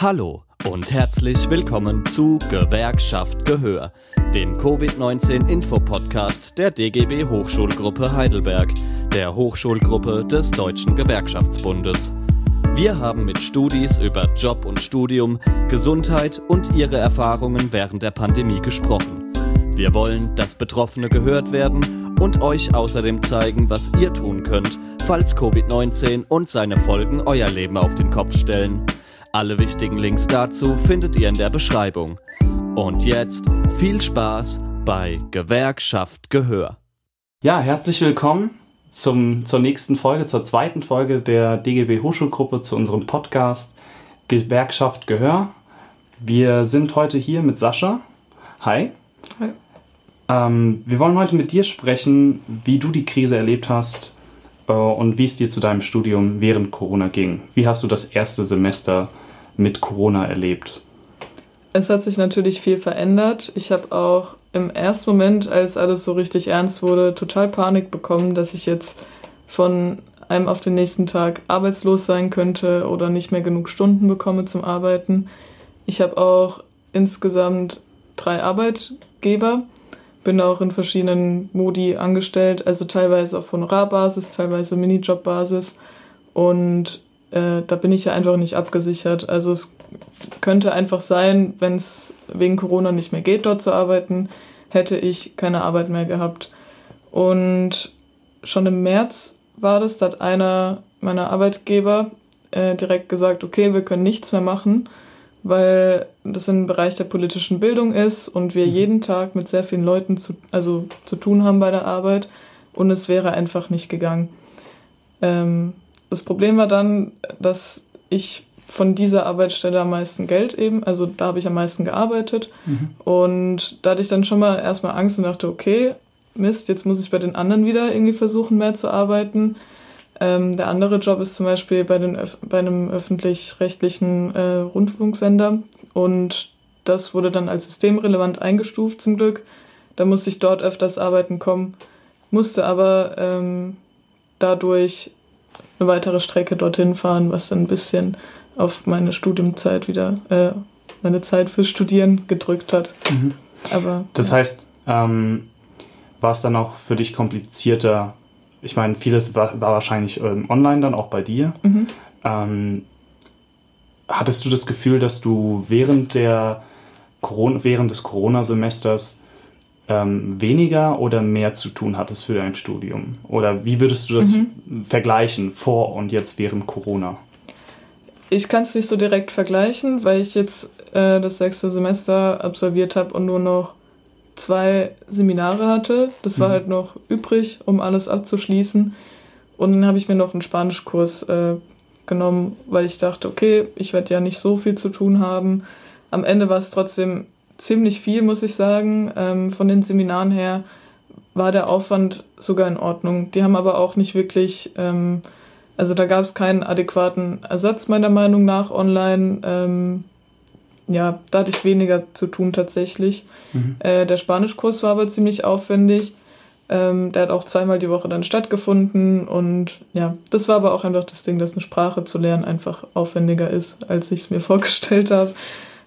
Hallo und herzlich willkommen zu Gewerkschaft Gehör, dem Covid-19-Info-Podcast der DGB Hochschulgruppe Heidelberg, der Hochschulgruppe des Deutschen Gewerkschaftsbundes. Wir haben mit Studis über Job und Studium, Gesundheit und ihre Erfahrungen während der Pandemie gesprochen. Wir wollen, dass Betroffene gehört werden und euch außerdem zeigen, was ihr tun könnt, falls Covid-19 und seine Folgen euer Leben auf den Kopf stellen. Alle wichtigen Links dazu findet ihr in der Beschreibung. Und jetzt viel Spaß bei Gewerkschaft Gehör. Ja, herzlich willkommen zum, zur nächsten Folge, zur zweiten Folge der DGB Hochschulgruppe zu unserem Podcast Gewerkschaft Gehör. Wir sind heute hier mit Sascha. Hi. Hi. Ähm, wir wollen heute mit dir sprechen, wie du die Krise erlebt hast äh, und wie es dir zu deinem Studium während Corona ging. Wie hast du das erste Semester mit Corona erlebt? Es hat sich natürlich viel verändert. Ich habe auch im ersten Moment, als alles so richtig ernst wurde, total Panik bekommen, dass ich jetzt von einem auf den nächsten Tag arbeitslos sein könnte oder nicht mehr genug Stunden bekomme zum Arbeiten. Ich habe auch insgesamt drei Arbeitgeber, bin auch in verschiedenen Modi angestellt, also teilweise auf Honorarbasis, teilweise Minijobbasis und äh, da bin ich ja einfach nicht abgesichert. Also es könnte einfach sein, wenn es wegen Corona nicht mehr geht, dort zu arbeiten, hätte ich keine Arbeit mehr gehabt. Und schon im März war das, da hat einer meiner Arbeitgeber äh, direkt gesagt, okay, wir können nichts mehr machen, weil das im Bereich der politischen Bildung ist und wir mhm. jeden Tag mit sehr vielen Leuten zu, also, zu tun haben bei der Arbeit und es wäre einfach nicht gegangen. Ähm, das Problem war dann, dass ich von dieser Arbeitsstelle am meisten Geld eben, also da habe ich am meisten gearbeitet. Mhm. Und da hatte ich dann schon mal erstmal Angst und dachte, okay, Mist, jetzt muss ich bei den anderen wieder irgendwie versuchen, mehr zu arbeiten. Ähm, der andere Job ist zum Beispiel bei, den, bei einem öffentlich-rechtlichen äh, Rundfunksender und das wurde dann als systemrelevant eingestuft zum Glück. Da musste ich dort öfters arbeiten kommen, musste aber ähm, dadurch eine weitere Strecke dorthin fahren, was dann ein bisschen auf meine Studiumzeit wieder, äh, meine Zeit fürs Studieren gedrückt hat. Mhm. Aber, das ja. heißt, ähm, war es dann auch für dich komplizierter? Ich meine, vieles war, war wahrscheinlich ähm, online dann auch bei dir. Mhm. Ähm, hattest du das Gefühl, dass du während der Corona, während des Corona-Semesters ähm, weniger oder mehr zu tun hattest für dein Studium? Oder wie würdest du das mhm. vergleichen vor und jetzt während Corona? Ich kann es nicht so direkt vergleichen, weil ich jetzt äh, das sechste Semester absolviert habe und nur noch zwei Seminare hatte. Das war mhm. halt noch übrig, um alles abzuschließen. Und dann habe ich mir noch einen Spanischkurs äh, genommen, weil ich dachte, okay, ich werde ja nicht so viel zu tun haben. Am Ende war es trotzdem ziemlich viel, muss ich sagen. Ähm, von den Seminaren her war der Aufwand sogar in Ordnung. Die haben aber auch nicht wirklich, ähm, also da gab es keinen adäquaten Ersatz meiner Meinung nach online. Ähm, ja, da hatte ich weniger zu tun tatsächlich. Mhm. Äh, der Spanischkurs war aber ziemlich aufwendig. Ähm, der hat auch zweimal die Woche dann stattgefunden und ja, das war aber auch einfach das Ding, dass eine Sprache zu lernen einfach aufwendiger ist, als ich es mir vorgestellt habe.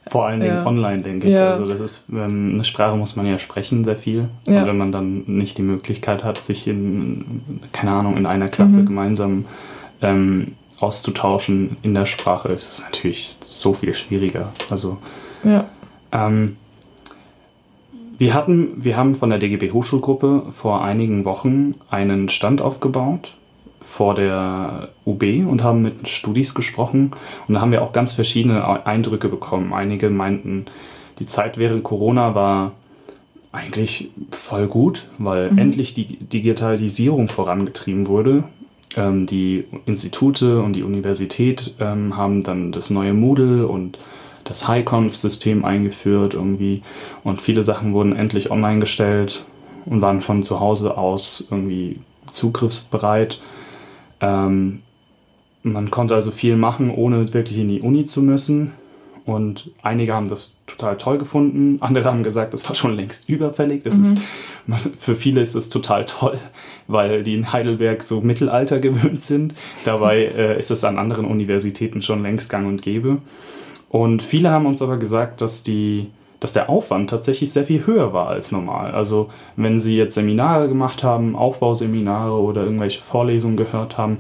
Vor allen Dingen ja. online, denke ich. Ja. Also das ist, ähm, eine Sprache muss man ja sprechen, sehr viel. Ja. Und wenn man dann nicht die Möglichkeit hat, sich in, keine Ahnung, in einer Klasse mhm. gemeinsam ähm, auszutauschen in der Sprache, ist es natürlich so viel schwieriger. Also ja. ähm, wir hatten, wir haben von der DGB Hochschulgruppe vor einigen Wochen einen Stand aufgebaut vor der UB und haben mit Studis gesprochen und da haben wir auch ganz verschiedene Eindrücke bekommen. Einige meinten, die Zeit während Corona war eigentlich voll gut, weil mhm. endlich die Digitalisierung vorangetrieben wurde. Ähm, die Institute und die Universität ähm, haben dann das neue Moodle und das HighConf-System eingeführt irgendwie und viele Sachen wurden endlich online gestellt und waren von zu Hause aus irgendwie zugriffsbereit. Ähm, man konnte also viel machen, ohne wirklich in die Uni zu müssen. Und einige haben das total toll gefunden, andere haben gesagt, das war schon längst überfällig. Das mhm. ist, für viele ist es total toll, weil die in Heidelberg so Mittelalter gewöhnt sind. Dabei äh, ist es an anderen Universitäten schon längst gang und gäbe. Und viele haben uns aber gesagt, dass, die, dass der Aufwand tatsächlich sehr viel höher war als normal. Also wenn sie jetzt Seminare gemacht haben, Aufbauseminare oder irgendwelche Vorlesungen gehört haben,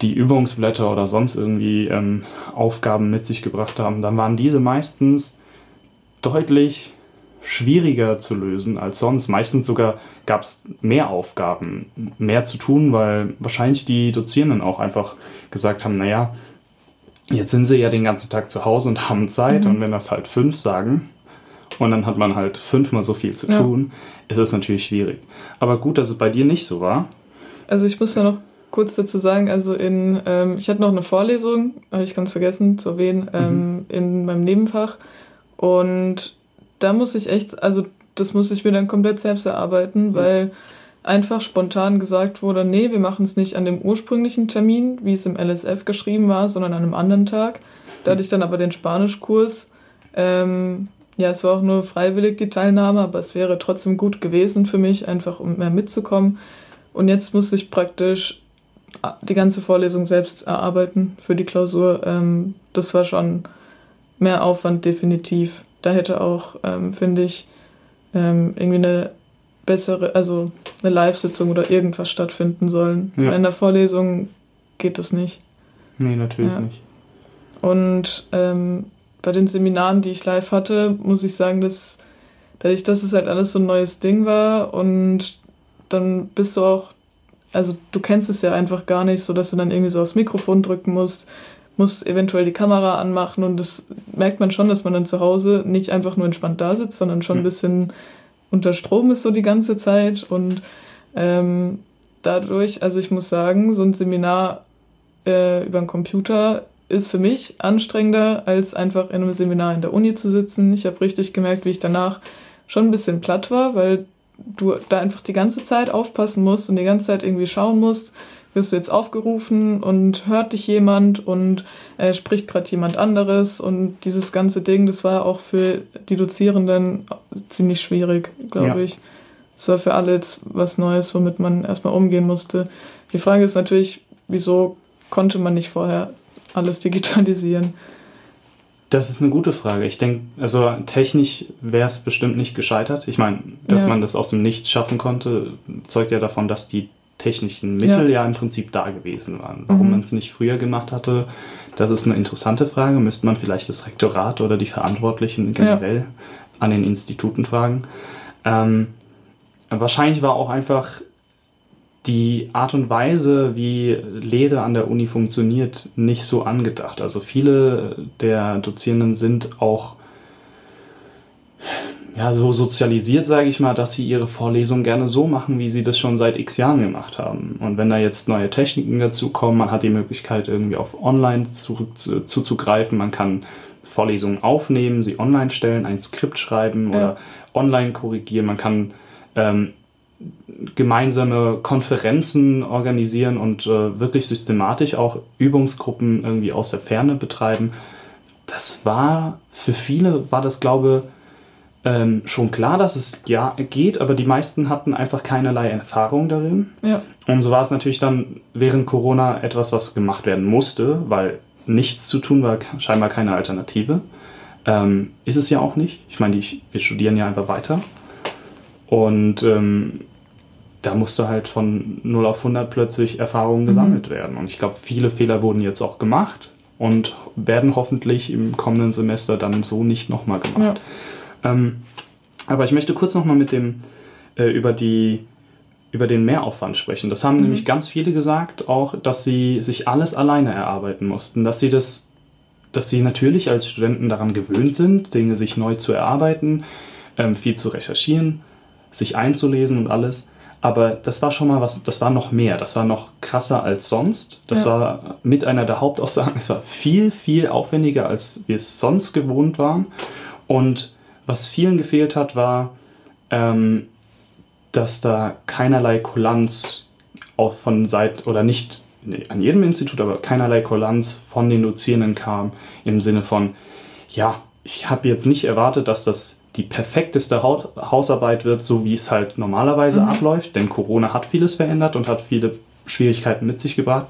die Übungsblätter oder sonst irgendwie ähm, Aufgaben mit sich gebracht haben, dann waren diese meistens deutlich schwieriger zu lösen als sonst. Meistens sogar gab es mehr Aufgaben, mehr zu tun, weil wahrscheinlich die Dozierenden auch einfach gesagt haben, naja, jetzt sind sie ja den ganzen Tag zu Hause und haben Zeit mhm. und wenn das halt fünf sagen und dann hat man halt fünfmal so viel zu ja. tun, ist es natürlich schwierig. Aber gut, dass es bei dir nicht so war. Also ich muss da noch kurz dazu sagen, also in, ähm, ich hatte noch eine Vorlesung, habe ich ganz vergessen zu erwähnen, ähm, mhm. in meinem Nebenfach und da muss ich echt, also das muss ich mir dann komplett selbst erarbeiten, mhm. weil einfach spontan gesagt wurde, nee, wir machen es nicht an dem ursprünglichen Termin, wie es im LSF geschrieben war, sondern an einem anderen Tag. Da hatte ich dann aber den Spanischkurs. Ähm, ja, es war auch nur freiwillig die Teilnahme, aber es wäre trotzdem gut gewesen für mich, einfach um mehr mitzukommen. Und jetzt muss ich praktisch die ganze Vorlesung selbst erarbeiten für die Klausur. Ähm, das war schon mehr Aufwand definitiv. Da hätte auch, ähm, finde ich, ähm, irgendwie eine bessere, also eine Live-Sitzung oder irgendwas stattfinden sollen. Ja. In der Vorlesung geht das nicht. Nee, natürlich ja. nicht. Und ähm, bei den Seminaren, die ich live hatte, muss ich sagen, dass dadurch, dass es halt alles so ein neues Ding war und dann bist du auch, also du kennst es ja einfach gar nicht, so dass du dann irgendwie so aufs Mikrofon drücken musst, musst eventuell die Kamera anmachen und das merkt man schon, dass man dann zu Hause nicht einfach nur entspannt da sitzt, sondern schon ein bisschen unter Strom ist so die ganze Zeit und ähm, dadurch, also ich muss sagen, so ein Seminar äh, über den Computer ist für mich anstrengender, als einfach in einem Seminar in der Uni zu sitzen. Ich habe richtig gemerkt, wie ich danach schon ein bisschen platt war, weil du da einfach die ganze Zeit aufpassen musst und die ganze Zeit irgendwie schauen musst, wirst du jetzt aufgerufen und hört dich jemand und äh, spricht gerade jemand anderes und dieses ganze Ding, das war auch für die Dozierenden ziemlich schwierig, glaube ja. ich. Es war für alle jetzt was Neues, womit man erstmal umgehen musste. Die Frage ist natürlich, wieso konnte man nicht vorher alles digitalisieren? Das ist eine gute Frage. Ich denke, also technisch wäre es bestimmt nicht gescheitert. Ich meine, dass ja. man das aus dem Nichts schaffen konnte, zeugt ja davon, dass die technischen Mittel ja, ja im Prinzip da gewesen waren. Warum mhm. man es nicht früher gemacht hatte, das ist eine interessante Frage. Müsste man vielleicht das Rektorat oder die Verantwortlichen generell ja. an den Instituten fragen. Ähm, wahrscheinlich war auch einfach die Art und Weise, wie Lehre an der Uni funktioniert, nicht so angedacht. Also viele der Dozierenden sind auch ja, so sozialisiert, sage ich mal, dass sie ihre Vorlesungen gerne so machen, wie sie das schon seit x Jahren gemacht haben. Und wenn da jetzt neue Techniken dazu kommen, man hat die Möglichkeit, irgendwie auf Online zurück, zu, zuzugreifen, man kann Vorlesungen aufnehmen, sie online stellen, ein Skript schreiben ja. oder online korrigieren, man kann ähm, gemeinsame Konferenzen organisieren und äh, wirklich systematisch auch Übungsgruppen irgendwie aus der Ferne betreiben. Das war, für viele war das, glaube ich, ähm, schon klar, dass es ja geht, aber die meisten hatten einfach keinerlei Erfahrung darin. Ja. Und so war es natürlich dann während Corona etwas, was gemacht werden musste, weil nichts zu tun war scheinbar keine Alternative. Ähm, ist es ja auch nicht. Ich meine, die, wir studieren ja einfach weiter. Und ähm, da musste halt von 0 auf 100 plötzlich Erfahrungen gesammelt mhm. werden. Und ich glaube, viele Fehler wurden jetzt auch gemacht und werden hoffentlich im kommenden Semester dann so nicht nochmal gemacht. Ja. Ähm, aber ich möchte kurz nochmal mit dem äh, über die über den Mehraufwand sprechen. Das haben mhm. nämlich ganz viele gesagt, auch, dass sie sich alles alleine erarbeiten mussten, dass sie das, dass sie natürlich als Studenten daran gewöhnt sind, Dinge sich neu zu erarbeiten, ähm, viel zu recherchieren, sich einzulesen und alles. Aber das war schon mal was, das war noch mehr, das war noch krasser als sonst. Das ja. war mit einer der Hauptaussagen, es war viel, viel aufwendiger, als wir es sonst gewohnt waren. Und was vielen gefehlt hat, war, ähm, dass da keinerlei Kulanz auch von Seiten oder nicht nee, an jedem Institut, aber keinerlei Kulanz von den Dozierenden kam im Sinne von, ja, ich habe jetzt nicht erwartet, dass das die perfekteste Hausarbeit wird, so wie es halt normalerweise mhm. abläuft, denn Corona hat vieles verändert und hat viele Schwierigkeiten mit sich gebracht.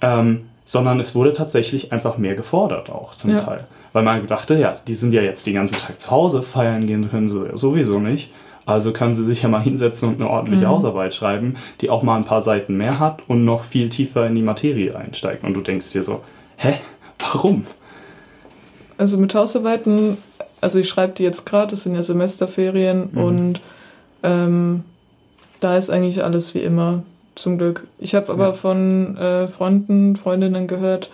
Ähm, sondern es wurde tatsächlich einfach mehr gefordert auch zum Ja. Teil. Weil man dachte, ja, die sind ja jetzt den ganzen Tag zu Hause, feiern gehen können sie sowieso nicht. Also können sie sich ja mal hinsetzen und eine ordentliche Mhm. Hausarbeit schreiben, die auch mal ein paar Seiten mehr hat und noch viel tiefer in die Materie einsteigt. Und du denkst dir so, hä, warum? Also mit Hausarbeiten, also ich schreibe die jetzt gerade, das sind ja Semesterferien Mhm. und ähm, da ist eigentlich alles wie immer, zum Glück. Ich habe aber Ja. von äh, Freunden, Freundinnen gehört,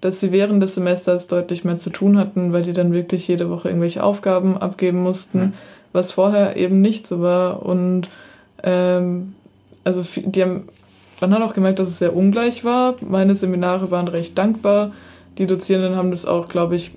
dass sie während des Semesters deutlich mehr zu tun hatten, weil die dann wirklich jede Woche irgendwelche Aufgaben abgeben mussten, Ja. was vorher eben nicht so war. Und ähm, also die haben, man hat auch gemerkt, dass es sehr ungleich war. Meine Seminare waren recht dankbar. Die Dozierenden haben das auch, glaube ich,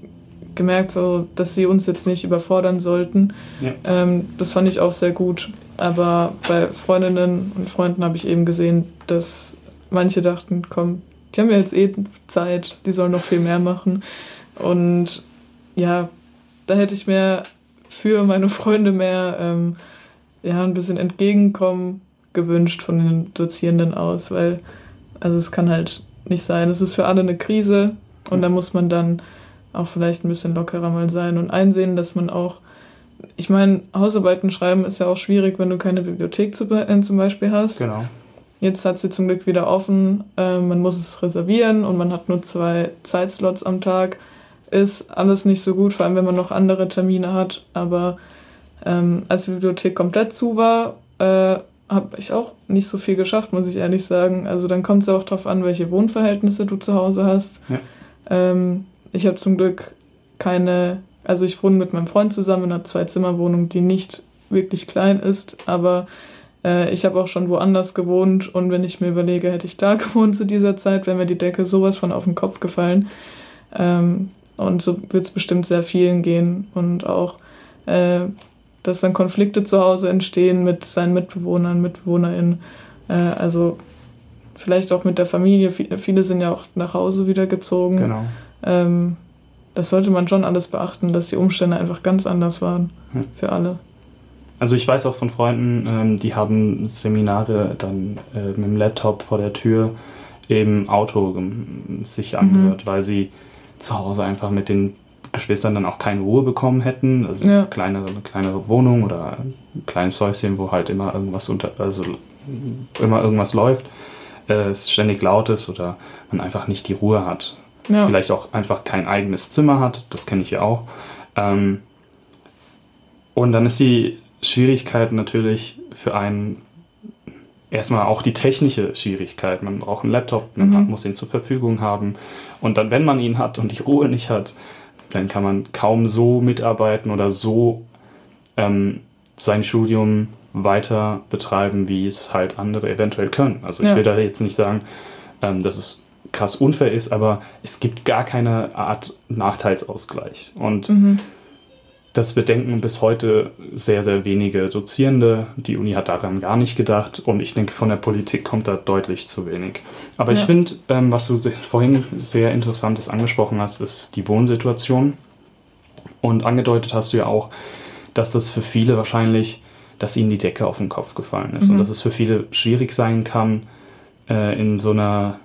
gemerkt, so, dass sie uns jetzt nicht überfordern sollten. Ja. Ähm, das fand ich auch sehr gut. Aber bei Freundinnen und Freunden habe ich eben gesehen, dass manche dachten, komm, die haben ja jetzt eh Zeit, die sollen noch viel mehr machen. Und ja, da hätte ich mir für meine Freunde mehr ähm, ja, ein bisschen Entgegenkommen gewünscht von den Dozierenden aus, weil also es kann halt nicht sein. Es ist für alle eine Krise und da muss man dann auch vielleicht ein bisschen lockerer mal sein und einsehen, dass man auch, ich meine, Hausarbeiten schreiben ist ja auch schwierig, wenn du keine Bibliothek zu, äh, zum Beispiel hast. Genau. Jetzt hat sie zum Glück wieder offen. Äh, man muss es reservieren und man hat nur zwei Zeitslots am Tag. Ist alles nicht so gut, vor allem wenn man noch andere Termine hat. Aber ähm, als die Bibliothek komplett zu war, äh, habe ich auch nicht so viel geschafft, muss ich ehrlich sagen. Also dann kommt es auch darauf an, welche Wohnverhältnisse du zu Hause hast. Ja. Ähm, ich habe zum Glück keine, also ich wohne mit meinem Freund zusammen in einer Zwei-Zimmer-Wohnung, die nicht wirklich klein ist, aber äh, ich habe auch schon woanders gewohnt und wenn ich mir überlege, hätte ich da gewohnt zu dieser Zeit, wäre mir die Decke sowas von auf den Kopf gefallen. Ähm, und so wird es bestimmt sehr vielen gehen und auch, äh, dass dann Konflikte zu Hause entstehen mit seinen Mitbewohnern, MitbewohnerInnen. Äh, also vielleicht auch mit der Familie. Vi- Viele sind ja auch nach Hause wieder gezogen. Genau. Ähm, das sollte man schon alles beachten, dass die Umstände einfach ganz anders waren Hm. für alle. Also ich weiß auch von Freunden, ähm, die haben Seminare dann äh, mit dem Laptop vor der Tür im Auto sich angehört, weil sie zu Hause einfach mit den Geschwistern dann auch keine Ruhe bekommen hätten. Also Ja. kleinere, eine kleinere Wohnung oder ein kleines Häuschen, wo halt immer irgendwas unter, also immer irgendwas läuft, äh, es ständig laut ist oder man einfach nicht die Ruhe hat Ja, vielleicht auch einfach kein eigenes Zimmer hat, das kenne ich ja auch. Ähm, und dann ist die Schwierigkeit natürlich für einen erstmal auch die technische Schwierigkeit. Man braucht einen Laptop, man Mhm. muss ihn zur Verfügung haben. Und dann, wenn man ihn hat und die Ruhe nicht hat, dann kann man kaum so mitarbeiten oder so ähm, sein Studium weiter betreiben, wie es halt andere eventuell können. Also ich Ja. will da jetzt nicht sagen, ähm, dass es krass unfair ist, aber es gibt gar keine Art Nachteilsausgleich. Und mhm. das bedenken bis heute sehr, sehr wenige Dozierende. Die Uni hat daran gar nicht gedacht und ich denke, von der Politik kommt da deutlich zu wenig. Aber ich Ja. finde, ähm, was du vorhin sehr Interessantes angesprochen hast, ist die Wohnsituation. Und angedeutet hast du ja auch, dass das für viele wahrscheinlich, dass ihnen die Decke auf den Kopf gefallen ist Mhm. und dass es für viele schwierig sein kann, äh, in so einer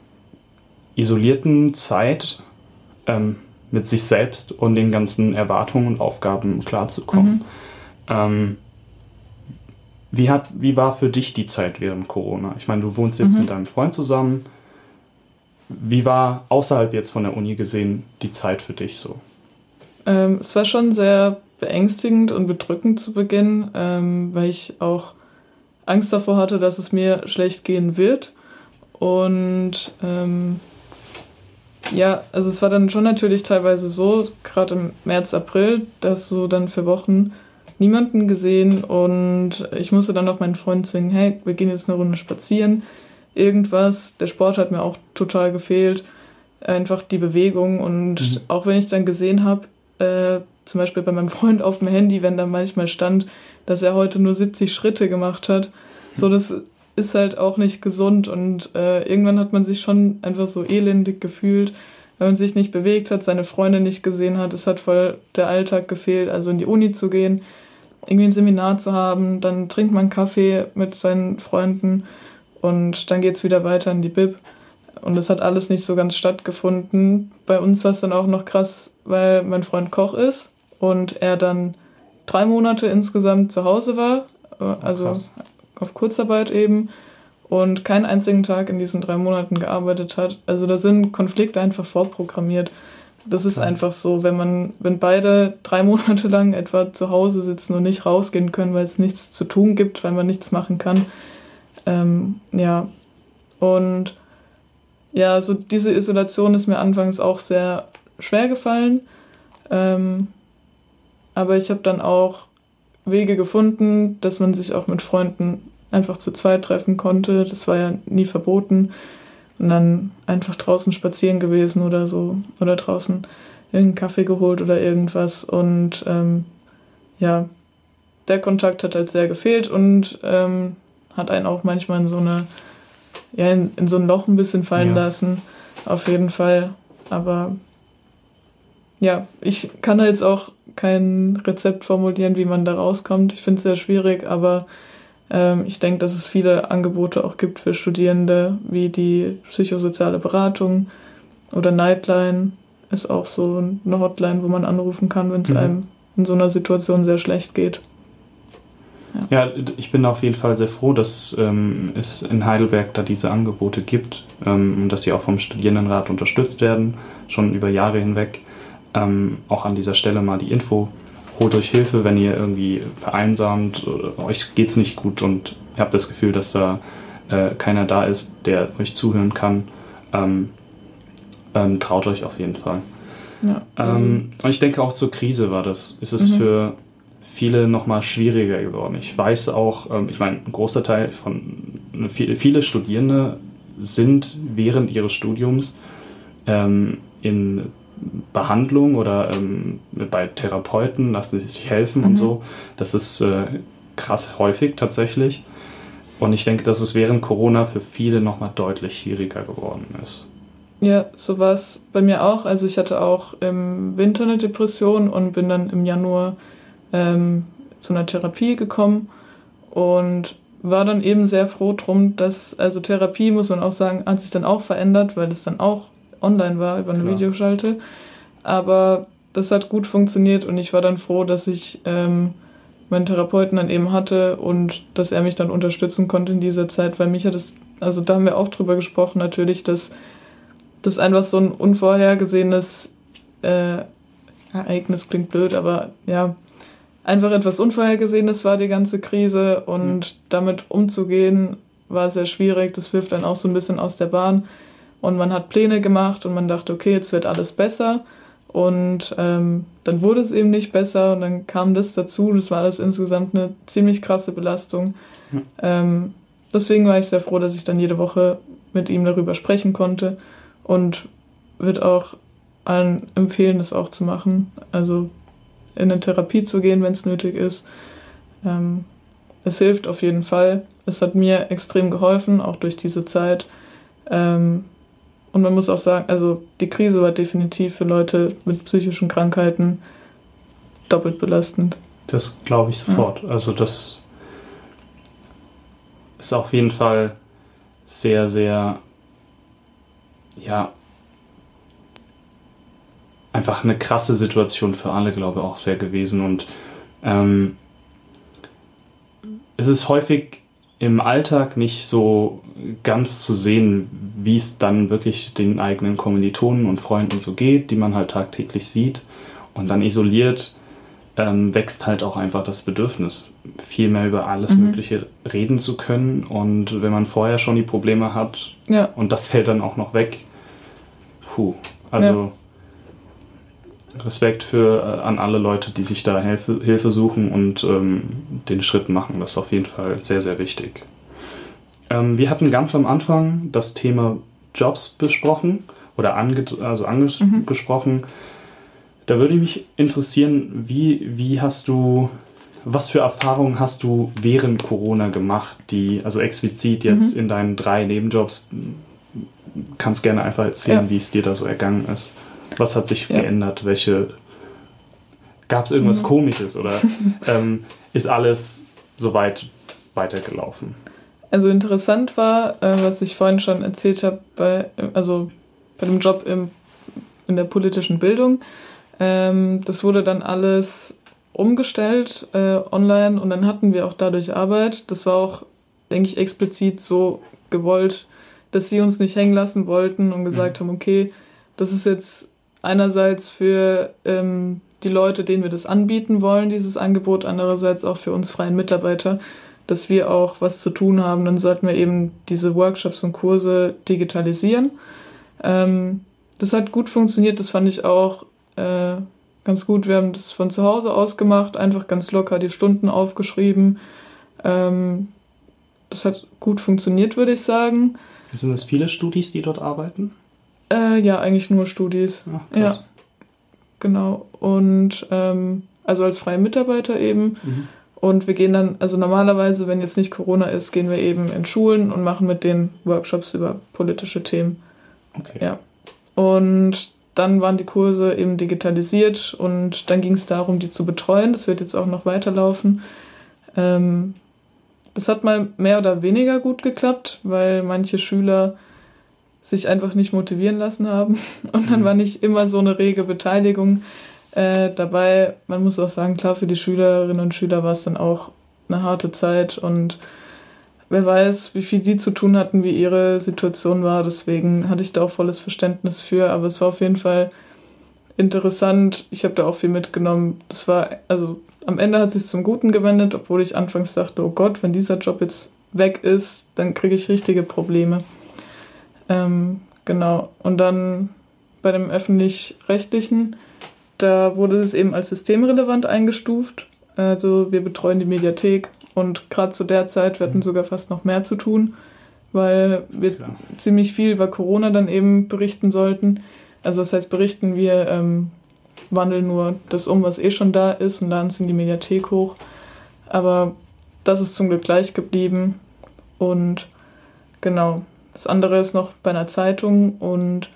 isolierten Zeit ähm, mit sich selbst und den ganzen Erwartungen und Aufgaben klarzukommen. Mhm. Ähm, wie, hat, wie war für dich die Zeit während Corona? Ich meine, du wohnst jetzt Mhm. mit deinem Freund zusammen. Wie war außerhalb jetzt von der Uni gesehen die Zeit für dich so? Ähm, es war schon sehr beängstigend und bedrückend zu Beginn, ähm, weil ich auch Angst davor hatte, dass es mir schlecht gehen wird. Und ähm, ja, also es war dann schon natürlich teilweise so, gerade im März, April, dass du dann für Wochen niemanden gesehen und ich musste dann auch meinen Freund zwingen, hey, wir gehen jetzt eine Runde spazieren, irgendwas. Der Sport hat mir auch total gefehlt, einfach die Bewegung und Mhm. auch wenn ich dann gesehen habe, äh, zum Beispiel bei meinem Freund auf dem Handy, wenn da manchmal stand, dass er heute nur 70 Schritte gemacht hat, so das ist halt auch nicht gesund und äh, irgendwann hat man sich schon einfach so elendig gefühlt, wenn man sich nicht bewegt hat, seine Freunde nicht gesehen hat, es hat voll der Alltag gefehlt, also in die Uni zu gehen, irgendwie ein Seminar zu haben, dann trinkt man Kaffee mit seinen Freunden und dann geht's wieder weiter in die Bib. und es hat alles nicht so ganz stattgefunden. Bei uns war es dann auch noch krass, weil mein Freund Koch ist und er dann drei Monate insgesamt zu Hause war, äh, also krass. Auf Kurzarbeit eben und keinen einzigen Tag in diesen drei Monaten gearbeitet hat. Also da sind Konflikte einfach vorprogrammiert. Das ist einfach so, wenn man, wenn beide drei Monate lang etwa zu Hause sitzen und nicht rausgehen können, weil es nichts zu tun gibt, weil man nichts machen kann. Ähm, ja. Und ja, so diese Isolation ist mir anfangs auch sehr schwer gefallen. Ähm, aber ich habe dann auch Wege gefunden, dass man sich auch mit Freunden einfach zu zweit treffen konnte. Das war ja nie verboten. Und dann einfach draußen spazieren gewesen oder so. Oder draußen irgendeinen Kaffee geholt oder irgendwas. Und ähm, ja, der Kontakt hat halt sehr gefehlt und ähm, hat einen auch manchmal in so eine, ja, in, in so ein Loch ein bisschen fallen ja. lassen. Auf jeden Fall. Aber ja, ich kann da jetzt auch kein Rezept formulieren, wie man da rauskommt. Ich finde es sehr schwierig, aber ähm, ich denke, dass es viele Angebote auch gibt für Studierende, wie die psychosoziale Beratung oder Nightline ist auch so eine Hotline, wo man anrufen kann, wenn es mhm. einem in so einer Situation sehr schlecht geht. Ja. ja, ich bin auf jeden Fall sehr froh, dass ähm, es in Heidelberg da diese Angebote gibt ähm, und dass sie auch vom Studierendenrat unterstützt werden, schon über Jahre hinweg. Ähm, auch an dieser Stelle mal die Info holt euch Hilfe, wenn ihr irgendwie vereinsamt, oder euch geht's nicht gut und ihr habt das Gefühl, dass da äh, keiner da ist, der euch zuhören kann. Ähm, ähm, traut euch auf jeden Fall. Ja, also ähm, und ich denke auch zur Krise war das. Ist es mhm. für viele nochmal schwieriger geworden. Ich weiß auch, ähm, ich meine, ein großer Teil von viele, viele Studierende sind während ihres Studiums ähm, in Behandlung oder ähm, bei Therapeuten lassen sie sich helfen mhm. und so. Das ist äh, krass häufig tatsächlich. Und ich denke, dass es während Corona für viele nochmal deutlich schwieriger geworden ist. Ja, so war es bei mir auch. Also ich hatte auch im Winter eine Depression und bin dann im Januar ähm, zu einer Therapie gekommen und war dann eben sehr froh drum, dass, also Therapie, muss man auch sagen, hat sich dann auch verändert, weil es dann auch online war über eine Klar. Videoschalte. Aber das hat gut funktioniert und ich war dann froh, dass ich ähm, meinen Therapeuten dann eben hatte und dass er mich dann unterstützen konnte in dieser Zeit, weil mich hat es, also da haben wir auch drüber gesprochen natürlich, dass das einfach so ein unvorhergesehenes äh, Ereignis klingt blöd, aber ja, einfach etwas Unvorhergesehenes war die ganze Krise und mhm. damit umzugehen war sehr schwierig. Das wirft dann auch so ein bisschen aus der Bahn. Und man hat Pläne gemacht und man dachte, okay, jetzt wird alles besser. Und ähm, dann wurde es eben nicht besser und dann kam das dazu. Das war alles insgesamt eine ziemlich krasse Belastung. Mhm. Ähm, deswegen war ich sehr froh, dass ich dann jede Woche mit ihm darüber sprechen konnte und würde auch allen empfehlen, das auch zu machen. Also in eine Therapie zu gehen, wenn es nötig ist. Ähm, es hilft auf jeden Fall. Es hat mir extrem geholfen, auch durch diese Zeit. Ähm, und man muss auch sagen, also die Krise war definitiv für Leute mit psychischen Krankheiten doppelt belastend. Das glaube ich sofort. Ja. Also das ist auf jeden Fall sehr, sehr, ja, einfach eine krasse Situation für alle, glaube ich, auch sehr gewesen. Und ähm, es ist häufig im Alltag nicht so ganz zu sehen, wie es dann wirklich den eigenen Kommilitonen und Freunden so geht, die man halt tagtäglich sieht. Und dann isoliert ähm, wächst halt auch einfach das Bedürfnis, viel mehr über alles mhm. Mögliche reden zu können. Und wenn man vorher schon die Probleme hat ja. und das fällt dann auch noch weg, puh, also ja. Respekt für äh, an alle Leute, die sich da Hilfe, Hilfe suchen und ähm, den Schritt machen. Das ist auf jeden Fall sehr, sehr wichtig. Ähm, wir hatten ganz am Anfang das Thema Jobs besprochen oder ange also angesprochen. Mhm. Da würde mich interessieren, wie, wie hast du, was für Erfahrungen hast du während Corona gemacht, die, also explizit jetzt mhm. in deinen drei Nebenjobs, kannst gerne einfach erzählen, ja. wie es dir da so ergangen ist. Was hat sich ja. geändert? Welche gab es irgendwas mhm. Komisches oder ähm, ist alles soweit weitergelaufen? Also interessant war, äh, was ich vorhin schon erzählt habe, bei, also bei dem Job im, in der politischen Bildung. Ähm, das wurde dann alles umgestellt äh, online und dann hatten wir auch dadurch Arbeit. Das war auch, denke ich, explizit so gewollt, dass sie uns nicht hängen lassen wollten und gesagt mhm. haben, okay, das ist jetzt einerseits für ähm, die Leute, denen wir das anbieten wollen, dieses Angebot, andererseits auch für uns freien Mitarbeiter, dass wir auch was zu tun haben. Dann sollten wir eben diese Workshops und Kurse digitalisieren. Ähm, das hat gut funktioniert, das fand ich auch äh, ganz gut. Wir haben das von zu Hause aus gemacht, einfach ganz locker die Stunden aufgeschrieben. Ähm, das hat gut funktioniert, würde ich sagen. Sind das viele Studis, die dort arbeiten? Äh, ja, eigentlich nur Studis. Ach, ja, genau. Und ähm, also als freie Mitarbeiter eben. Mhm. Und wir gehen dann, also normalerweise, wenn jetzt nicht Corona ist, gehen wir eben in Schulen und machen mit den Workshops über politische Themen. Okay. Ja. Und dann waren die Kurse eben digitalisiert und dann ging es darum, die zu betreuen. Das wird jetzt auch noch weiterlaufen. Ähm, das hat mal mehr oder weniger gut geklappt, weil manche Schüler sich einfach nicht motivieren lassen haben. Und dann mhm. war nicht immer so eine rege Beteiligung äh, dabei. Man muss auch sagen, klar, für die Schülerinnen und Schüler war es dann auch eine harte Zeit und wer weiß, wie viel die zu tun hatten, wie ihre Situation war. Deswegen hatte ich da auch volles Verständnis für. Aber es war auf jeden Fall interessant. Ich habe da auch viel mitgenommen. Das war, also am Ende hat es sich zum Guten gewendet, obwohl ich anfangs dachte, oh Gott, wenn dieser Job jetzt weg ist, dann kriege ich richtige Probleme. Ähm, genau. Und dann bei dem öffentlich-rechtlichen, da wurde es eben als systemrelevant eingestuft. Also wir betreuen die Mediathek und gerade zu der Zeit, wir hatten mhm. sogar fast noch mehr zu tun, weil wir Klar. ziemlich viel über Corona dann eben berichten sollten. Also das heißt, berichten wir, ähm, wandeln nur das um, was eh schon da ist und laden es in die Mediathek hoch. Aber das ist zum Glück gleich geblieben. Und genau, das andere ist noch bei einer Zeitung und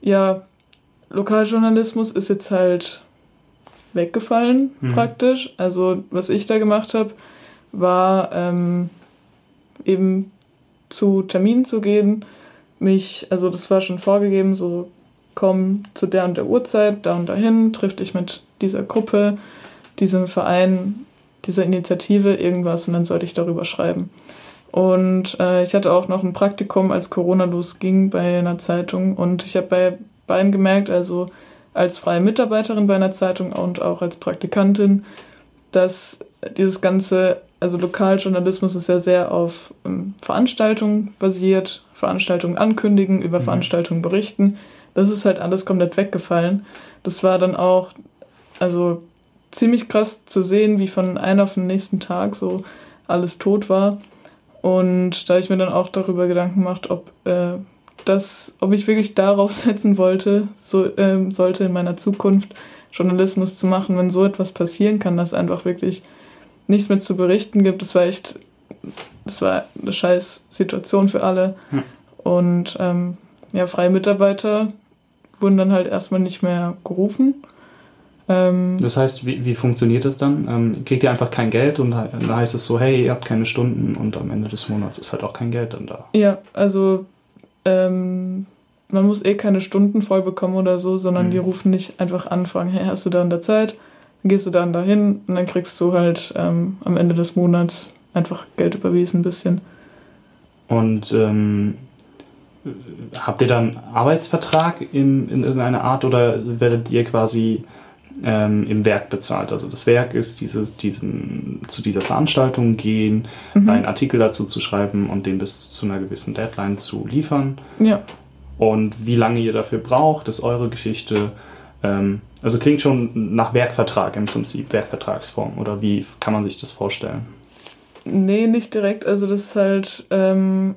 ja, Lokaljournalismus ist jetzt halt weggefallen mhm. praktisch. Also was ich da gemacht habe, war ähm, eben zu Terminen zu gehen, mich, also das war schon vorgegeben, so komm zu der und der Uhrzeit, da und dahin, triff dich mit dieser Gruppe, diesem Verein, dieser Initiative, irgendwas und dann sollte ich darüber schreiben. Und äh, ich hatte auch noch ein Praktikum, als Corona losging bei einer Zeitung und ich habe bei beiden gemerkt, also als freie Mitarbeiterin bei einer Zeitung und auch als Praktikantin, dass dieses ganze, also Lokaljournalismus ist ja sehr auf ähm, Veranstaltungen basiert, Veranstaltungen ankündigen, über mhm. Veranstaltungen berichten. Das ist halt alles komplett weggefallen. Das war dann auch, also ziemlich krass zu sehen, wie von einem auf den nächsten Tag so alles tot war. Und da ich mir dann auch darüber Gedanken gemacht, ob äh, das, ob ich wirklich darauf setzen wollte, so ähm, sollte in meiner Zukunft Journalismus zu machen, wenn so etwas passieren kann, dass einfach wirklich nichts mehr zu berichten gibt. Das war echt, das war eine scheiß Situation für alle. Hm. Und ähm, ja, freie Mitarbeiter wurden dann halt erstmal nicht mehr gerufen. Ähm, das heißt, wie, wie funktioniert das dann? Ähm, kriegt ihr einfach kein Geld und da heißt es so, hey, ihr habt keine Stunden und am Ende des Monats ist halt auch kein Geld dann da. Ja, also ähm, man muss eh keine Stunden voll bekommen oder so, sondern mhm. die rufen nicht einfach an, fragen, hey, hast du da in der Zeit? Dann gehst du dann dahin und dann kriegst du halt ähm, am Ende des Monats einfach Geld überwiesen ein bisschen. Und ähm, habt ihr dann Arbeitsvertrag in, in irgendeiner Art oder werdet ihr quasi ähm, im Werk bezahlt? Also das Werk ist dieses, diesen, zu dieser Veranstaltung gehen, mhm. einen Artikel dazu zu schreiben und den bis zu einer gewissen Deadline zu liefern. Ja. Und wie lange ihr dafür braucht, ist eure Geschichte. Ähm, also klingt schon nach Werkvertrag im Prinzip, Werkvertragsform. Oder wie kann man sich das vorstellen? Nee, nicht direkt. Also das ist halt ähm,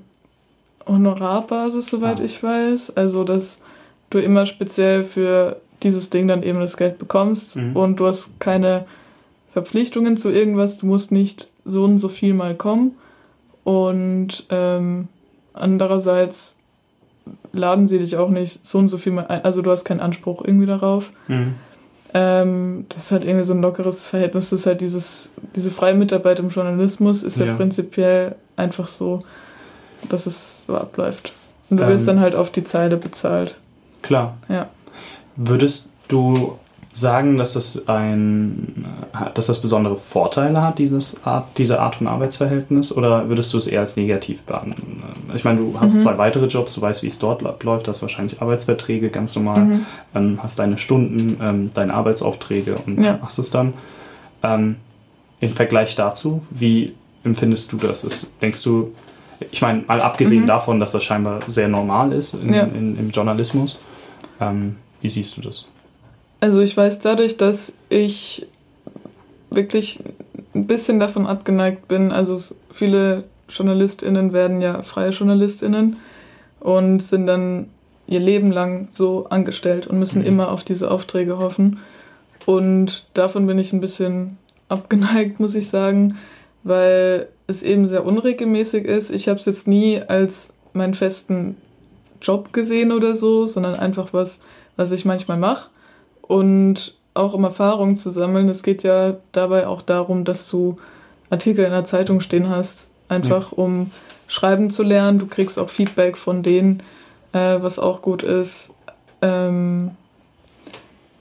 Honorarbasis, soweit ah. ich weiß. Also dass du immer speziell für dieses Ding dann eben das Geld bekommst mhm. und du hast keine Verpflichtungen zu irgendwas. Du musst nicht so und so viel mal kommen. Und ähm, andererseits laden sie dich auch nicht so und so viel mal ein. Also du hast keinen Anspruch irgendwie darauf. Mhm. Ähm, das ist halt irgendwie so ein lockeres Verhältnis. Das ist halt dieses, diese freie Mitarbeit im Journalismus ist ja, ja prinzipiell einfach so, dass es so abläuft. Und du wirst Ähm. dann halt auf die Zeile bezahlt. Klar. Ja. Würdest du sagen, dass das ein, dass das besondere Vorteile hat, dieses Art, diese Art von Arbeitsverhältnis, oder würdest du es eher als negativ behandeln? Ich meine, du hast Mhm. zwei weitere Jobs, du weißt, wie es dort läuft, hast wahrscheinlich Arbeitsverträge ganz normal, Mhm. ähm, hast deine Stunden, ähm, deine Arbeitsaufträge und Ja. machst es dann. Ähm, Im Vergleich dazu, wie empfindest du das? Ist, denkst du, ich meine, mal abgesehen Mhm. davon, dass das scheinbar sehr normal ist in, Ja. in, im Journalismus, ähm, wie siehst du das? Also ich weiß dadurch, dass ich wirklich ein bisschen davon abgeneigt bin. Also viele JournalistInnen werden ja freie JournalistInnen und sind dann ihr Leben lang so angestellt und müssen Mhm. immer auf diese Aufträge hoffen. Und davon bin ich ein bisschen abgeneigt, muss ich sagen, weil es eben sehr unregelmäßig ist. Ich habe es jetzt nie als meinen festen Job gesehen oder so, sondern einfach was, was ich manchmal mache. Und auch um Erfahrungen zu sammeln. Es geht ja dabei auch darum, dass du Artikel in der Zeitung stehen hast, einfach um schreiben zu lernen. Du kriegst auch Feedback von denen, äh, was auch gut ist. Ähm,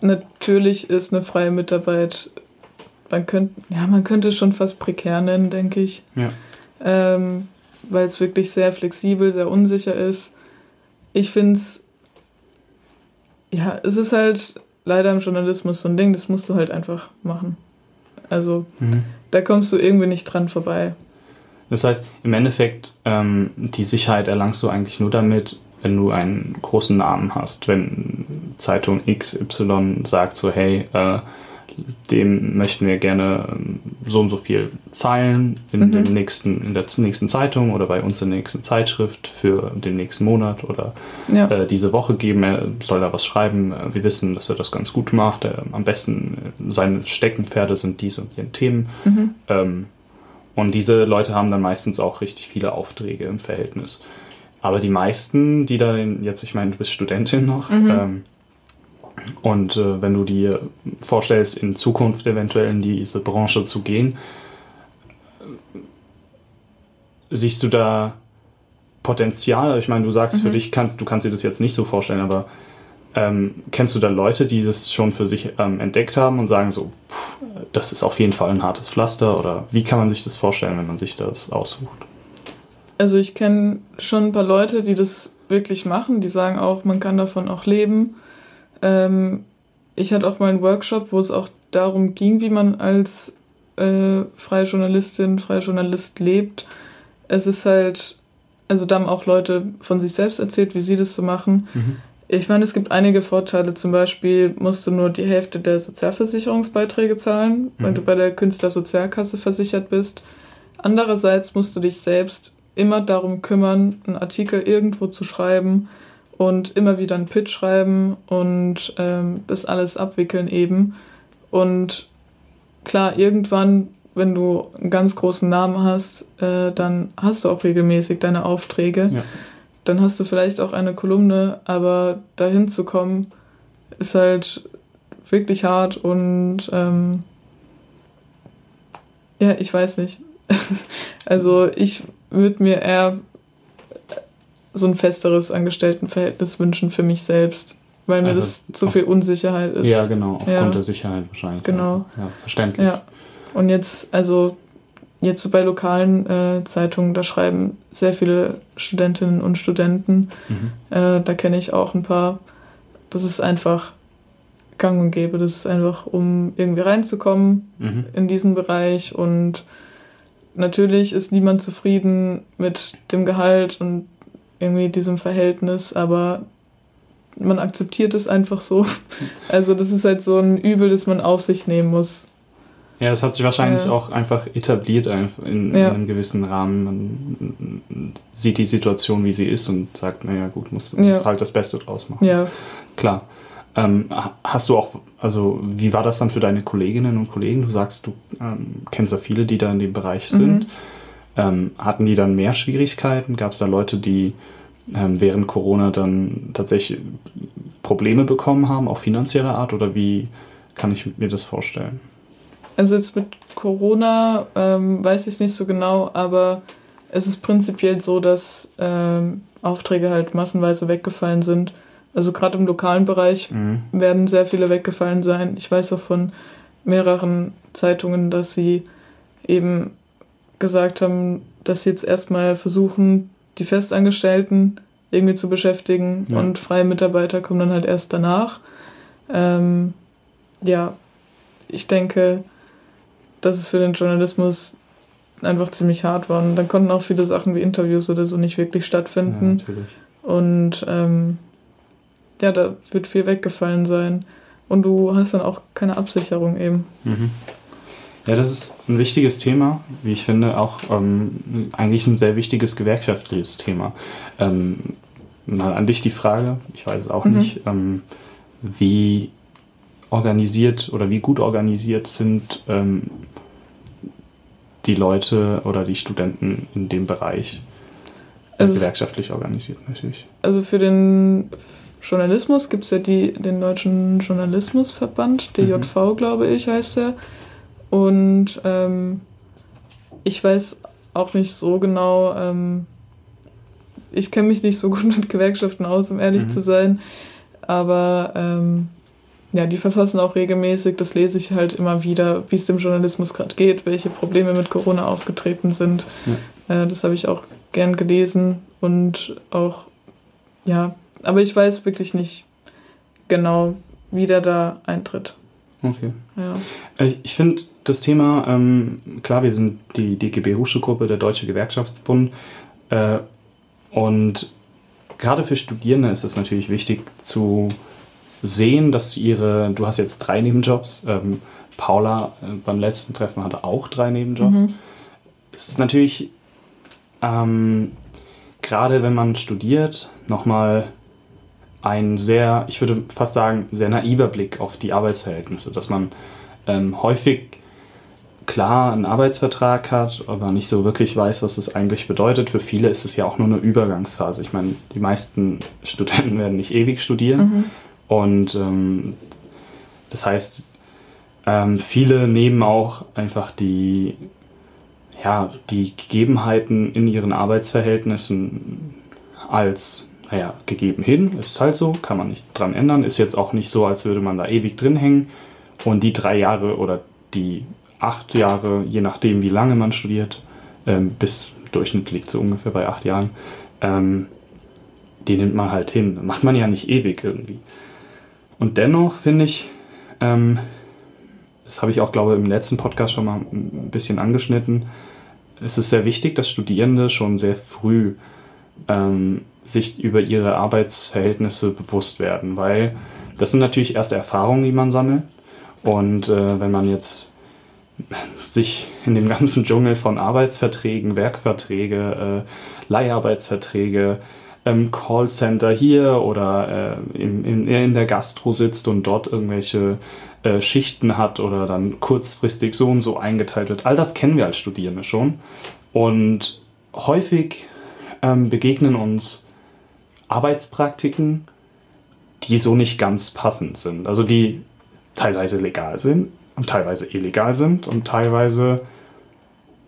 natürlich ist eine freie Mitarbeit, man könnte, ja, man könnte es schon fast prekär nennen, denke ich. Ja. Ähm, weil es wirklich sehr flexibel, sehr unsicher ist. Ich finde es, ja, es ist halt leider im Journalismus so ein Ding, das musst du halt einfach machen. Also Mhm. da kommst du irgendwie nicht dran vorbei. Das heißt, im Endeffekt, ähm, die Sicherheit erlangst du eigentlich nur damit, wenn du einen großen Namen hast. Wenn Zeitung XY sagt so, hey, äh, dem möchten wir gerne ähm, so und so viel Zeilen in, Mhm. dem nächsten, in der nächsten Zeitung oder bei uns in der nächsten Zeitschrift für den nächsten Monat oder Ja, äh, diese Woche geben. Er soll da was schreiben. Äh, Wir wissen, dass er das ganz gut macht. Er, am besten äh, seine Steckenpferde sind diese und jene Themen. mhm. Ähm, und diese Leute haben dann meistens auch richtig viele Aufträge im Verhältnis. Aber die meisten, die da jetzt, ich meine, du bist Studentin noch, Mhm. ähm, und äh, wenn du dir vorstellst, in Zukunft eventuell in diese Branche zu gehen, siehst du da Potenzial? Ich meine, du sagst für Mhm. dich, kannst, du kannst dir das jetzt nicht so vorstellen, aber ähm, kennst du da Leute, die das schon für sich ähm, entdeckt haben und sagen so, pff, das ist auf jeden Fall ein hartes Pflaster? Oder wie kann man sich das vorstellen, wenn man sich das aussucht? Also ich kenne schon ein paar Leute, die das wirklich machen. Die sagen auch, man kann davon auch leben. Ähm, ich hatte auch mal einen Workshop, wo es auch darum ging, wie man als äh, freie Journalistin, freier Journalist lebt. Es ist halt, also da haben auch Leute von sich selbst erzählt, wie sie das so machen. Ich meine, es gibt einige Vorteile. Zum Beispiel musst du nur die Hälfte der Sozialversicherungsbeiträge zahlen, Mhm. du bei der Künstlersozialkasse versichert bist. Andererseits musst du dich selbst immer darum kümmern, einen Artikel irgendwo zu schreiben und immer wieder einen Pitch schreiben und ähm, das alles abwickeln eben. Und klar, irgendwann, wenn du einen ganz großen Namen hast, äh, dann hast du auch regelmäßig deine Aufträge Ja. dann hast du vielleicht auch eine Kolumne, aber dahin zu kommen, ist halt wirklich hart und ähm, ja, ich weiß nicht. also ich würde mir eher so ein festeres Angestelltenverhältnis wünschen für mich selbst, weil mir Also das zu viel Unsicherheit ist. Ja, genau, aufgrund Ja. der Sicherheit wahrscheinlich. Genau. Ja, verständlich. Ja. Und jetzt, also jetzt so bei lokalen äh, Zeitungen, da schreiben sehr viele Studentinnen und Studenten. Mhm. Äh, da kenne ich auch ein paar. Das ist einfach gang und gäbe. Das ist einfach, um irgendwie reinzukommen Mhm. in diesen Bereich. Und natürlich ist niemand zufrieden mit dem Gehalt und irgendwie diesem Verhältnis, aber man akzeptiert es einfach so. Also das ist halt so ein Übel, das man auf sich nehmen muss. Ja, es hat sich wahrscheinlich Ja. auch einfach etabliert einfach in, Ja. in einem gewissen Rahmen. Man sieht die Situation, wie sie ist und sagt, naja gut, muss, muss Ja. halt das Beste draus machen. Ja, Klar. Ähm, ha- hast du auch, also wie war das dann für deine Kolleginnen und Kollegen? Du sagst, du ähm, kennst ja viele, die da in dem Bereich sind. Mhm. Ähm, hatten die dann mehr Schwierigkeiten? Gab es da Leute, die ähm, während Corona dann tatsächlich Probleme bekommen haben, auch finanzieller Art? Oder wie kann ich mir das vorstellen? Also jetzt mit Corona ähm, weiß ich es nicht so genau, aber es ist prinzipiell so, dass ähm, Aufträge halt massenweise weggefallen sind. Also gerade im lokalen Bereich Mhm. werden sehr viele weggefallen sein. Ich weiß auch von mehreren Zeitungen, dass sie eben gesagt haben, dass sie jetzt erstmal versuchen, die Festangestellten irgendwie zu beschäftigen Ja. und freie Mitarbeiter kommen dann halt erst danach. Ähm, ja, ich denke, dass es für den Journalismus einfach ziemlich hart war. Und dann konnten auch viele Sachen wie Interviews oder so nicht wirklich Ja, stattfinden. natürlich. Und ähm, ja, da wird viel weggefallen sein. Und du hast dann auch keine Absicherung eben. Mhm. Ja, das ist ein wichtiges Thema, wie ich finde, auch ähm, eigentlich ein sehr wichtiges gewerkschaftliches Thema. Ähm, mal an dich die Frage, ich weiß es auch Mhm. nicht, ähm, wie organisiert oder wie gut organisiert sind ähm, die Leute oder die Studenten in dem Bereich Also- gewerkschaftlich organisiert natürlich. Also für den Journalismus gibt es ja die, den Deutschen Journalismusverband, DJV, glaube ich, heißt er. Und ähm, ich weiß auch nicht so genau, ähm, ich kenne mich nicht so gut mit Gewerkschaften aus, um ehrlich Mhm. zu sein. Aber ähm, ja, die verfassen auch regelmäßig, das lese ich halt immer wieder, wie es dem Journalismus gerade geht, welche Probleme mit Corona aufgetreten sind. Äh, das habe ich auch gern gelesen und auch, ja, aber ich weiß wirklich nicht genau, wie der da eintritt. Okay. Ja. Äh, Ich finde das Thema, ähm, klar, wir sind die DGB Hochschulgruppe, der Deutsche Gewerkschaftsbund. Äh, und gerade für Studierende ist es natürlich wichtig zu sehen, dass ihre, du hast jetzt drei Nebenjobs, ähm, Paula äh, beim letzten Treffen hatte auch drei Nebenjobs. Mhm. Es ist natürlich, ähm, gerade wenn man studiert, nochmal ein sehr, ich würde fast sagen, sehr naiver Blick auf die Arbeitsverhältnisse, dass man ähm, häufig klar einen Arbeitsvertrag hat, aber nicht so wirklich weiß, was es eigentlich bedeutet. Für viele ist es ja auch nur eine Übergangsphase. Ich meine, die meisten Studenten werden nicht ewig studieren. Mhm. Und ähm, das heißt, ähm, viele nehmen auch einfach die, ja, die Gegebenheiten in ihren Arbeitsverhältnissen als naja, gegeben hin. Ist halt so, kann man nicht dran ändern. Ist jetzt auch nicht so, als würde man da ewig drin hängen. Und die drei Jahre oder die acht Jahre, je nachdem, wie lange man studiert, ähm, bis Durchschnitt liegt so ungefähr bei acht Jahren, ähm, die nimmt man halt hin. Macht man ja nicht ewig irgendwie. Und dennoch finde ich, ähm, das habe ich auch, glaube ich, im letzten Podcast schon mal ein bisschen angeschnitten, es ist sehr wichtig, dass Studierende schon sehr früh ähm, sich über ihre Arbeitsverhältnisse bewusst werden, weil das sind natürlich erste Erfahrungen, die man sammelt. Und äh, wenn man jetzt sich in dem ganzen Dschungel von Arbeitsverträgen, Werkverträge, äh, Leiharbeitsverträge, ähm, Callcenter hier oder äh, in, in, in der Gastro sitzt und dort irgendwelche äh, Schichten hat oder dann kurzfristig so und so eingeteilt wird. All das kennen wir als Studierende schon. Und häufig ähm, begegnen uns Arbeitspraktiken, die so nicht ganz passend sind. Also die teilweise legal sind und teilweise illegal sind und teilweise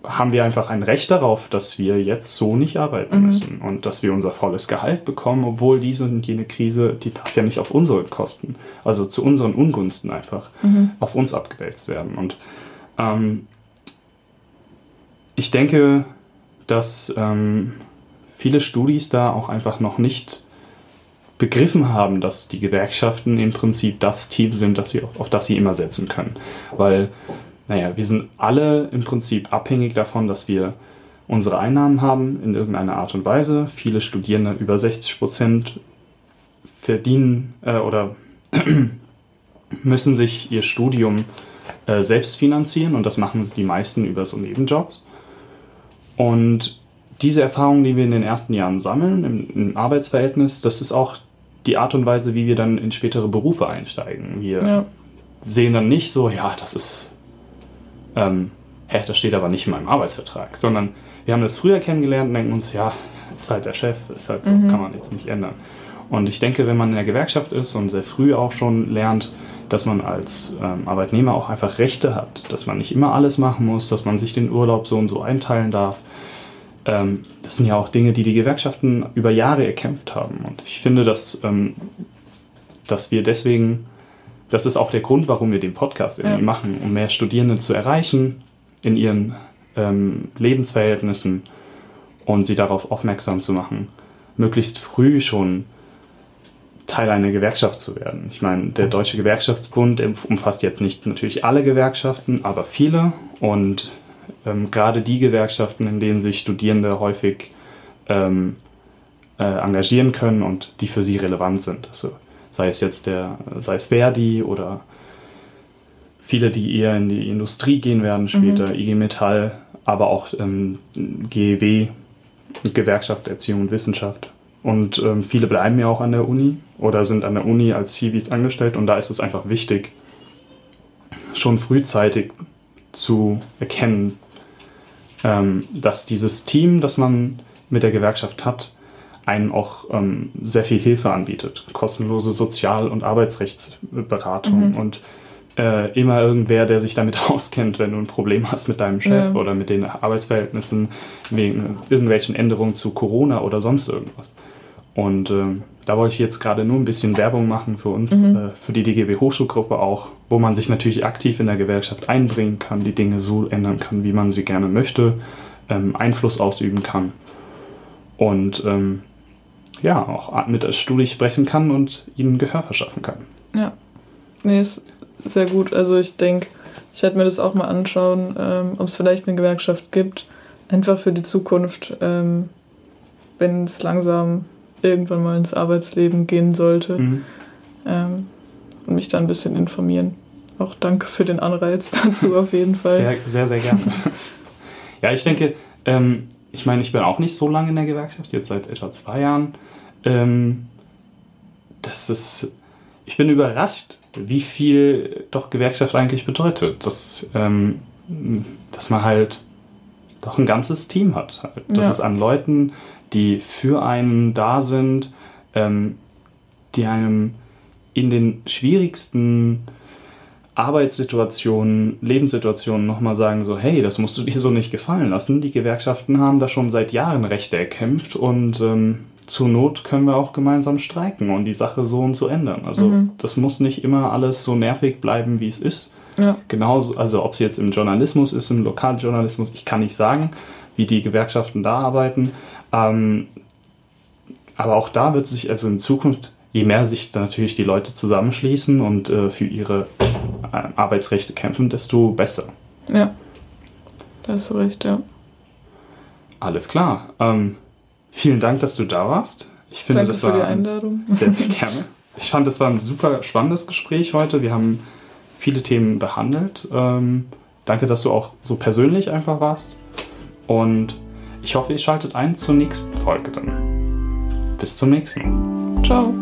haben wir einfach ein Recht darauf, dass wir jetzt so nicht arbeiten Mhm. müssen und dass wir unser volles Gehalt bekommen, obwohl diese und jene Krise, die darf ja nicht auf unsere Kosten, also zu unseren Ungunsten einfach Mhm. auf uns abgewälzt werden. Und ähm, ich denke, dass ähm, viele Studis da auch einfach noch nicht begriffen haben, dass die Gewerkschaften im Prinzip das Team sind, das wir, auf das sie immer setzen können. Weil, naja, wir sind alle im Prinzip abhängig davon, dass wir unsere Einnahmen haben in irgendeiner Art und Weise. Viele Studierende, über 60 Prozent, verdienen äh, oder müssen sich ihr Studium äh, selbst finanzieren und das machen die meisten über so Nebenjobs. Und diese Erfahrungen, die wir in den ersten Jahren sammeln im, im Arbeitsverhältnis, das ist auch die Art und Weise, wie wir dann in spätere Berufe einsteigen. Wir Ja. sehen dann nicht so, ja, das ist, ähm, hä, das steht aber nicht in meinem Arbeitsvertrag, sondern wir haben das früher kennengelernt und denken uns, ja, ist halt der Chef, ist halt so, Mhm. kann man jetzt nicht ändern. Und ich denke, wenn man in der Gewerkschaft ist und sehr früh auch schon lernt, dass man als ähm, Arbeitnehmer auch einfach Rechte hat, dass man nicht immer alles machen muss, dass man sich den Urlaub so und so einteilen darf, ähm, das sind ja auch Dinge, die die Gewerkschaften über Jahre erkämpft haben. Und ich finde, dass, ähm, dass wir deswegen, das ist auch der Grund, warum wir den Podcast irgendwie ja. machen, um mehr Studierende zu erreichen in ihren ähm, Lebensverhältnissen und sie darauf aufmerksam zu machen, möglichst früh schon Teil einer Gewerkschaft zu werden. Ich meine, der Deutsche Gewerkschaftsbund umfasst jetzt nicht natürlich alle Gewerkschaften, aber viele und ähm, gerade die Gewerkschaften, in denen sich Studierende häufig ähm, äh, engagieren können und die für sie relevant sind. Also sei es jetzt der, sei es Verdi oder viele, die eher in die Industrie gehen werden später, mhm. IG Metall, aber auch ähm, GEW, Gewerkschaft Erziehung und Wissenschaft. Und ähm, viele bleiben ja auch an der Uni oder sind an der Uni als Civis angestellt und da ist es einfach wichtig, schon frühzeitig zu erkennen, ähm, dass dieses Team, das man mit der Gewerkschaft hat, einen auch ähm, sehr viel Hilfe anbietet. Kostenlose Sozial- und Arbeitsrechtsberatung mhm. und äh, immer irgendwer, der sich damit auskennt, wenn du ein Problem hast mit deinem Chef ja. oder mit den Arbeitsverhältnissen wegen irgendwelchen Änderungen zu Corona oder sonst irgendwas. Und äh, da wollte ich jetzt gerade nur ein bisschen Werbung machen für uns, mhm. äh, für die DGB Hochschulgruppe auch, wo man sich natürlich aktiv in der Gewerkschaft einbringen kann, die Dinge so ändern kann, wie man sie gerne möchte, ähm, Einfluss ausüben kann und ähm, ja, auch mit der Studie sprechen kann und ihnen Gehör verschaffen kann. Ja, nee, ist sehr gut. Also ich denke, ich werde mir das auch mal anschauen, ähm, ob es vielleicht eine Gewerkschaft gibt, einfach für die Zukunft, ähm, wenn es langsam irgendwann mal ins Arbeitsleben gehen sollte. Mhm. Ähm, und mich da ein bisschen informieren. Auch danke für den Anreiz dazu auf jeden Fall. Sehr, sehr, sehr gerne. ja, ich denke, ähm, ich meine, ich bin auch nicht so lange in der Gewerkschaft, jetzt seit etwa zwei Jahren. Ähm, das ist, ich bin überrascht, wie viel doch Gewerkschaft eigentlich bedeutet. Dass, ähm, dass man halt doch ein ganzes Team hat. Dass ja. es an Leuten die für einen da sind, ähm, die einem in den schwierigsten Arbeitssituationen, Lebenssituationen nochmal sagen, so, hey, das musst du dir so nicht gefallen lassen. Die Gewerkschaften haben da schon seit Jahren Rechte erkämpft und ähm, zur Not können wir auch gemeinsam streiken und die Sache so und so ändern. Also mhm. das muss nicht immer alles so nervig bleiben, wie es ist. Ja. Genauso, also ob es jetzt im Journalismus ist, im Lokaljournalismus, ich kann nicht sagen, wie die Gewerkschaften da arbeiten, ähm, aber auch da wird sich, also in Zukunft, je mehr sich natürlich die Leute zusammenschließen und äh, für ihre äh, Arbeitsrechte kämpfen, desto besser. Ja, da hast du recht, ja. Alles klar. Ähm, vielen Dank, dass du da warst. Ich finde, Danke das war für die Einladung. sehr, sehr gerne. Ich fand, das war ein super spannendes Gespräch heute. Wir haben viele Themen behandelt. Ähm, danke, dass du auch so persönlich einfach warst. Und ich hoffe, ihr schaltet ein zur nächsten Folge dann. Bis zum nächsten Mal. Ciao.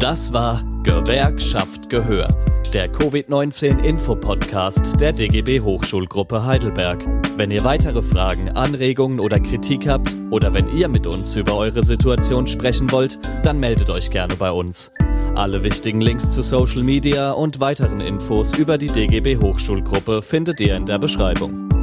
Das war Gewerkschaft Gehör, der Covid-19-Info-Podcast der DGB Hochschulgruppe Heidelberg. Wenn ihr weitere Fragen, Anregungen oder Kritik habt oder wenn ihr mit uns über eure Situation sprechen wollt, dann meldet euch gerne bei uns. Alle wichtigen Links zu Social Media und weiteren Infos über die DGB Hochschulgruppe findet ihr in der Beschreibung.